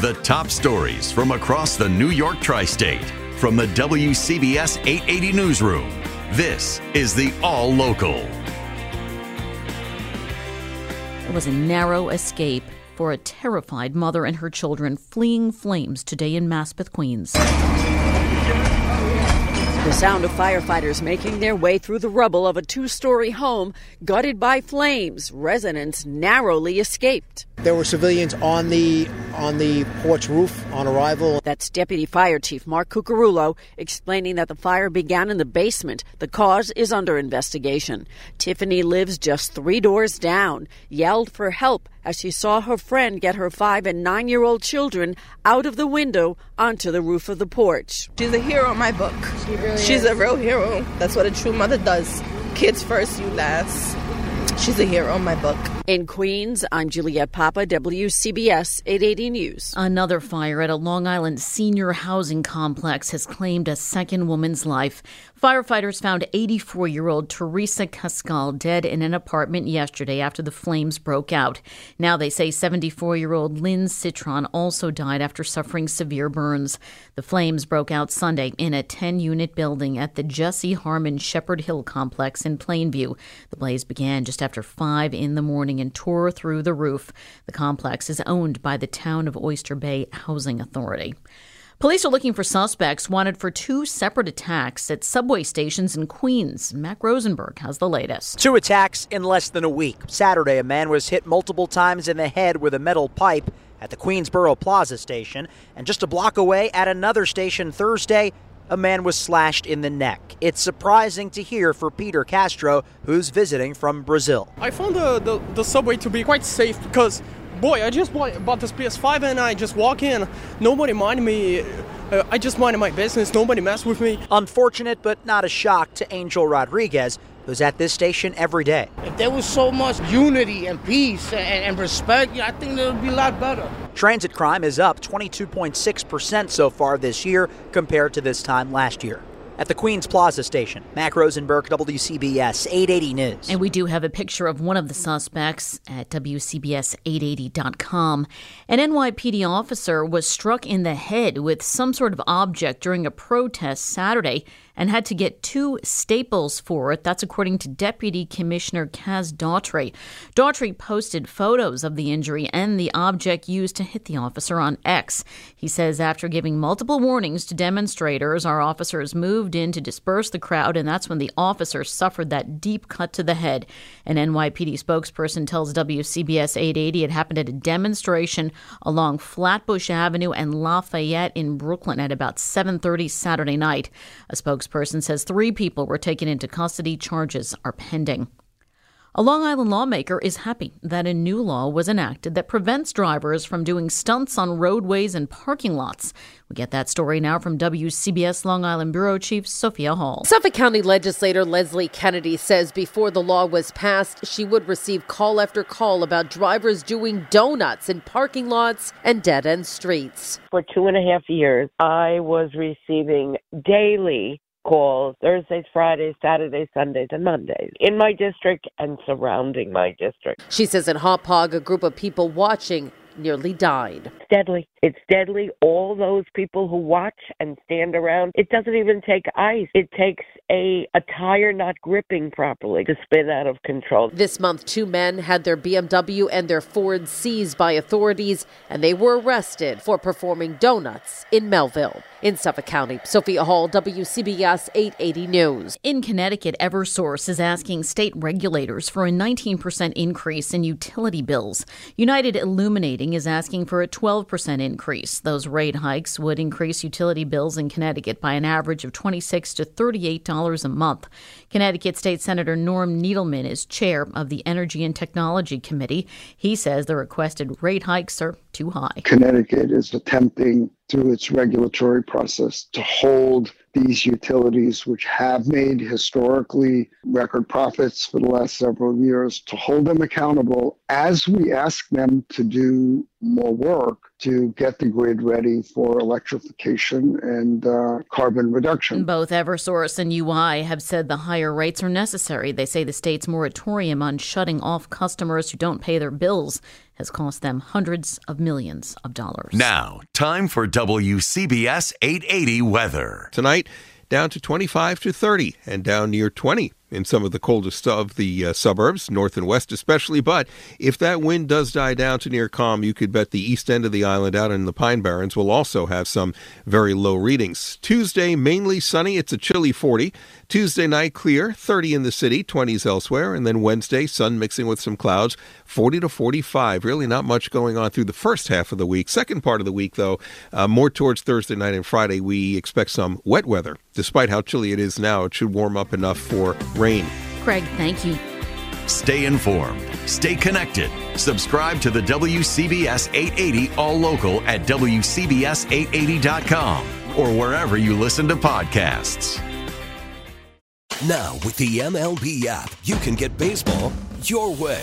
The top stories from across the New York tri state from the WCBS 880 Newsroom. This is the All Local. It was a narrow escape for a terrified mother and her children fleeing flames today in Maspeth, Queens. The sound of firefighters making their way through the rubble of a two story home gutted by flames. Residents narrowly escaped. There were civilians on the on the porch roof on arrival. That's Deputy Fire Chief Mark Cucurullo explaining that the fire began in the basement. The cause is under investigation. Tiffany lives just three doors down, yelled for help as she saw her friend get her five and nine year old children out of the window onto the roof of the porch. She's a hero in my book. Really She's is. a real hero. That's what a true mother does. Kids first, you last. She's a hero in my book. In Queens, I'm Juliet Papa, WCBS 880 News. Another fire at a Long Island senior housing complex has claimed a second woman's life. Firefighters found 84 year old Teresa Cascal dead in an apartment yesterday after the flames broke out. Now they say 74 year old Lynn Citron also died after suffering severe burns. The flames broke out Sunday in a 10 unit building at the Jesse Harmon Shepherd Hill complex in Plainview. The blaze began just after 5 in the morning and tore through the roof. The complex is owned by the Town of Oyster Bay Housing Authority. Police are looking for suspects wanted for two separate attacks at subway stations in Queens. Mac Rosenberg has the latest. Two attacks in less than a week. Saturday, a man was hit multiple times in the head with a metal pipe at the Queensboro Plaza station. And just a block away at another station Thursday, a man was slashed in the neck. It's surprising to hear for Peter Castro, who's visiting from Brazil. I found the, the, the subway to be quite safe because boy, I just bought, bought this PS5 and I just walk in. Nobody mind me. Uh, I just minded my business. Nobody messed with me. Unfortunate, but not a shock to Angel Rodriguez, who's at this station every day. If there was so much unity and peace and, and respect, I think it would be a lot better. Transit crime is up 22.6% so far this year compared to this time last year at the Queens Plaza station. Mac Rosenberg, WCBS 880 News. And we do have a picture of one of the suspects at WCBS880.com. An NYPD officer was struck in the head with some sort of object during a protest Saturday and had to get two staples for it. That's according to Deputy Commissioner Kaz Daughtry. Daughtry posted photos of the injury and the object used to hit the officer on X. He says after giving multiple warnings to demonstrators, our officers moved in to disperse the crowd, and that's when the officer suffered that deep cut to the head. An NYPD spokesperson tells WCBS 880 it happened at a demonstration along Flatbush Avenue and Lafayette in Brooklyn at about 7:30 Saturday night. A spokesperson spokesperson says three people were taken into custody. Charges are pending. A Long Island lawmaker is happy that a new law was enacted that prevents drivers from doing stunts on roadways and parking lots. We get that story now from WCBS Long Island Bureau Chief Sophia Hall. Suffolk County legislator Leslie Kennedy says before the law was passed, she would receive call after call about drivers doing donuts in parking lots and dead end streets. For two and a half years, I was receiving daily calls Thursdays, Fridays, Saturdays, Sundays, and Mondays in my district and surrounding my district. She says in Hauppauge, a group of people watching nearly died. It's deadly. It's deadly. All those people who watch and stand around, it doesn't even take ice. It takes a, a tire not gripping properly to spin out of control. This month, two men had their BMW and their Ford seized by authorities, and they were arrested for performing donuts in Melville. In Suffolk County, Sophia Hall, WCBS 880 News. In Connecticut, Eversource is asking state regulators for a 19% increase in utility bills. United Illuminating is asking for a 12% increase. Those rate hikes would increase utility bills in Connecticut by an average of 26 to $38 a month. Connecticut State Senator Norm Needleman is chair of the Energy and Technology Committee. He says the requested rate hikes are too high. Connecticut is attempting through its regulatory process to hold these utilities, which have made historically record profits for the last several years, to hold them accountable as we ask them to do more work to get the grid ready for electrification and uh, carbon reduction. Both Eversource and UI have said the higher rates are necessary. They say the state's moratorium on shutting off customers who don't pay their bills has cost them hundreds of millions of dollars. Now, time for WCBS 880 weather. Tonight, down to 25 to 30 and down near 20 in some of the coldest of the uh, suburbs, north and west especially. But if that wind does die down to near calm, you could bet the east end of the island out in the Pine Barrens will also have some very low readings. Tuesday, mainly sunny. It's a chilly 40. Tuesday night, clear, 30 in the city, 20s elsewhere. And then Wednesday, sun mixing with some clouds, 40 to 45. Really not much going on through the first half of the week. Second part of the week, though, uh, more towards Thursday night and Friday, we expect some wet weather. Despite how chilly it is now, it should warm up enough for rain. Craig, thank you. Stay informed. Stay connected. Subscribe to the WCBS 880 All Local at WCBS880.com or wherever you listen to podcasts. Now, with the MLB app, you can get baseball your way.